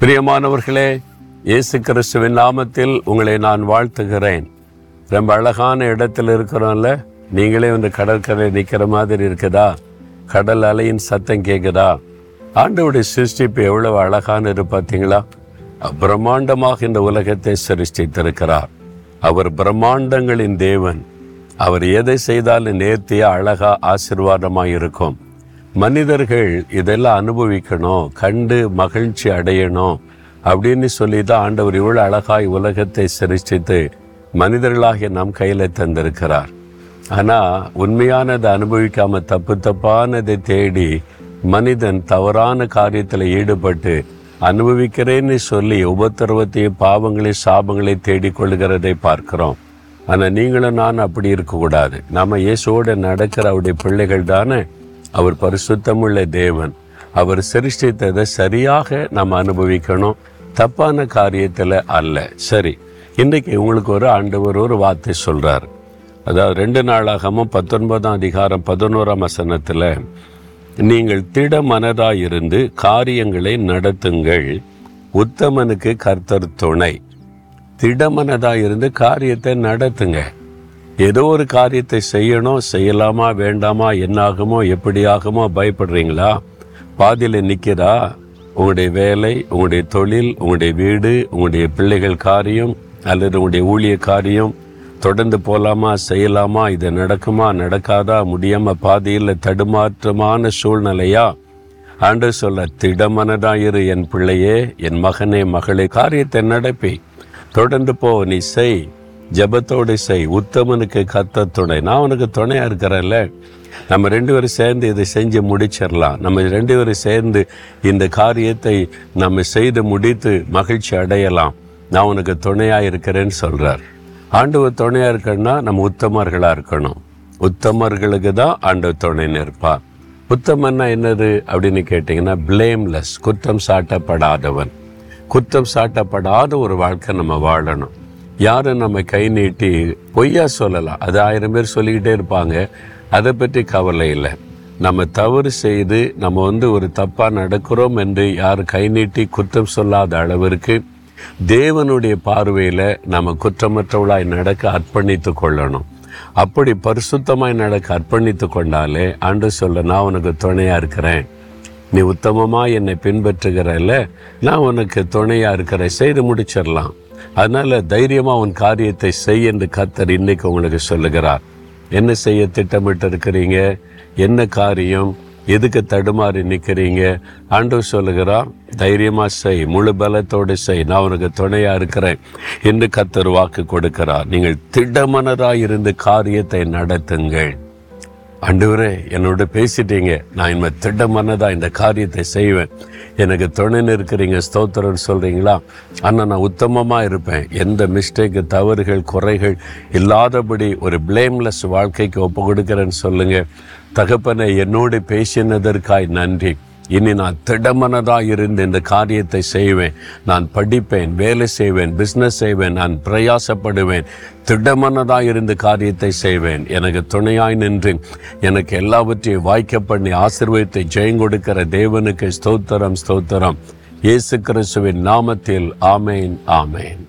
பிரியமானவர்களே இயேசு கிறிஸ்துவின் நாமத்தில் உங்களை நான் வாழ்த்துகிறேன். ரொம்ப அழகான இடத்துல இருக்கிறோம்ல நீங்களே வந்து கடற்கரை நிற்கிற மாதிரி இருக்குதா? கடல் அலையின் சத்தம் கேட்குதா ஆண்டவுடைய சிருஷ்டிப்பு எவ்வளவு அழகான இரு பார்த்தீங்களா பிரம்மாண்டமாக இந்த உலகத்தை சிருஷ்டித்திருக்கிறார். அவர் பிரம்மாண்டங்களின் தேவன். அவர் எதை செய்தாலும் நேர்த்தியா அழகா ஆசிர்வாதமாக இருக்கும். மனிதர்கள் இதெல்லாம் அனுபவிக்கணும் கண்டு மகிழ்ச்சி அடையணும் அப்படின்னு சொல்லி தான் ஆண்டவர் இவ்வளோ அழகாய் உலகத்தை சிருஷ்டித்து மனிதர்களாகிய நம் கையில் தந்திருக்கிறார். ஆனால் உண்மையானதை அனுபவிக்காம தப்பு தப்பானதை தேடி மனிதன் தவறான காரியத்தில் ஈடுபட்டு அனுபவிக்கிறேன்னு சொல்லி உபத்திரவத்தையும் பாவங்களையும் சாபங்களை தேடிக்கொள்கிறதை பார்க்கிறோம். ஆனால் நீங்களும் நான் அப்படி இருக்கக்கூடாது. நம்ம இயேசுவோடு நடக்கிற அவருடைய பிள்ளைகள் தானே? அவர் பரிசுத்தமுள்ள தேவன். அவர் சிருஷ்டித்ததை சரியாக நம்ம அனுபவிக்கணும். தப்பான காரியத்தில் அல்ல. சரி இன்றைக்கு உங்களுக்கு ஒரு ஆண்டவர் ஒரு வார்த்தை சொல்கிறார் அதாவது ரெண்டு நாளாகமும் பத்தொன்பதாம் அதிகாரம் பதினோராம் வசனத்தில் நீங்கள் திட மனதாயிருந்து காரியங்களை நடத்துங்கள். உத்தமனுக்கு கர்த்தர் துணை. திடமனதாக இருந்து காரியத்தை நடத்துங்க. ஏதோ ஒரு காரியத்தை செய்யணும் செய்யலாமா வேண்டாமா என்னாகுமோ எப்படி ஆகுமோ பயப்படுறீங்களா? பாதியில் நிற்கிறா உங்களுடைய வேலை உங்களுடைய தொழில் உங்களுடைய வீடு உங்களுடைய பிள்ளைகள் காரியம் அல்லது உங்களுடைய ஊழிய காரியம் தொடர்ந்து போகலாமா செய்யலாமா இது நடக்குமா நடக்காதா முடியாமல் பாதியில் தடுமாற்றமான சூழ்நிலையா? ஆண்டு சொல்ல திடமனதாயிரு என் பிள்ளையே என் மகனே மகளே காரியத்தை நடப்பி. தொடர்ந்து போ நீ செய். ஜபத்தோடு செய். உத்தமனுக்கு கத்த துணை. நான் உனக்கு துணையாக இருக்கிறேன்ல. நம்ம ரெண்டு பேரும் சேர்ந்து இதை செஞ்சு முடிச்சிடலாம். நம்ம ரெண்டு பேரும் சேர்ந்து இந்த காரியத்தை நம்ம செய்து முடித்து மகிழ்ச்சி அடையலாம். நான் உனக்கு துணையாக இருக்கிறேன்னு சொல்கிறார் ஆண்டவர் துணையாக இருக்கணும்னா நம்ம உத்தமர்களாக இருக்கணும். உத்தமர்களுக்கு தான் ஆண்டவர் துணை நிற்பார். உத்தமன்னா என்னது அப்படின்னு கேட்டிங்கன்னா பிளேம்லெஸ் குற்றம் சாட்டப்படாதவன். குற்றம் சாட்டப்படாத ஒரு வாழ்க்கை நம்ம வாழணும். யாரும் நம்ம கை நீட்டி பொய்யா சொல்லலாம். அது ஆயிரம் பேர் சொல்லிக்கிட்டே இருப்பாங்க. அதை பற்றி கவலை இல்லை. நம்ம தவறு செய்து நம்ம வந்து ஒரு தப்பாக நடக்கிறோம் என்று யார் கை நீட்டி குற்றம் சொல்லாத அளவிற்கு தேவனுடைய பார்வையில் நம்ம குற்றமற்றவளாய் நடக்க அர்ப்பணித்து கொள்ளணும். அப்படி பரிசுத்தமாய் நடக்க அர்ப்பணித்து கொண்டாலே ஆண்டு சொல்ல நான் உனக்கு துணையாக இருக்கிறேன். நீ உத்தமமாக என்னை பின்பற்றுகிறல்ல. நான் உனக்கு துணையாக இருக்கிறேன். செய்து முடிச்சிடலாம். அதனால் தைரியமாக உன் காரியத்தை செய் என்று கத்தர் இன்னைக்கு உங்களுக்கு சொல்லுகிறார். என்ன செய்ய திட்டமிட்டு இருக்கிறீங்க? என்ன காரியம்? எதுக்கு தடுமாறி நிற்கிறீங்க ஆண்டவர் சொல்லுகிறார் தைரியமாக செய் முழு பலத்தோடு செய். நான் உனக்கு துணையாக இருக்கிறேன் என்று கத்தர் வாக்கு கொடுக்கிறார். நீங்கள் திடமனராக இருந்து காரியத்தை நடத்துங்கள். அண்டவரே என்னோட பேசிட்டீங்க. நான் இனிமே திட்டமனதா இந்த காரியத்தை செய்வேன். எனக்கு துணைன்னு இருக்கிறீங்க ஸ்தோத்திரம்னு சொல்கிறீங்களா ஆனால் நான் உத்தமமாக இருப்பேன். எந்த மிஸ்டேக்கு தவறுகள் குறைகள் இல்லாதபடி ஒரு பிளேம்லெஸ் வாழ்க்கைக்கு ஒப்பு கொடுக்குறேன்னு சொல்லுங்கள் தகப்பனை என்னோடு பேசினதற்காய் நன்றி. இனி நான் திடமனதாக இருந்து இந்த காரியத்தை செய்வேன். நான் படிப்பேன் வேலை செய்வேன் பிஸ்னஸ் செய்வேன் நான் பிரயாசப்படுவேன். திடமனதாக இருந்து காரியத்தை செய்வேன். எனக்கு துணையாய் நின்று எனக்கு எல்லாவற்றையும் வாய்க்க பண்ணி ஆசீர்வதித்தை ஜெயம் கொடுக்கிற தேவனுக்கு ஸ்தோத்திரம் ஸ்தோத்திரம். இயேசு கிறிஸ்துவின் நாமத்தில் ஆமேன் ஆமேன்.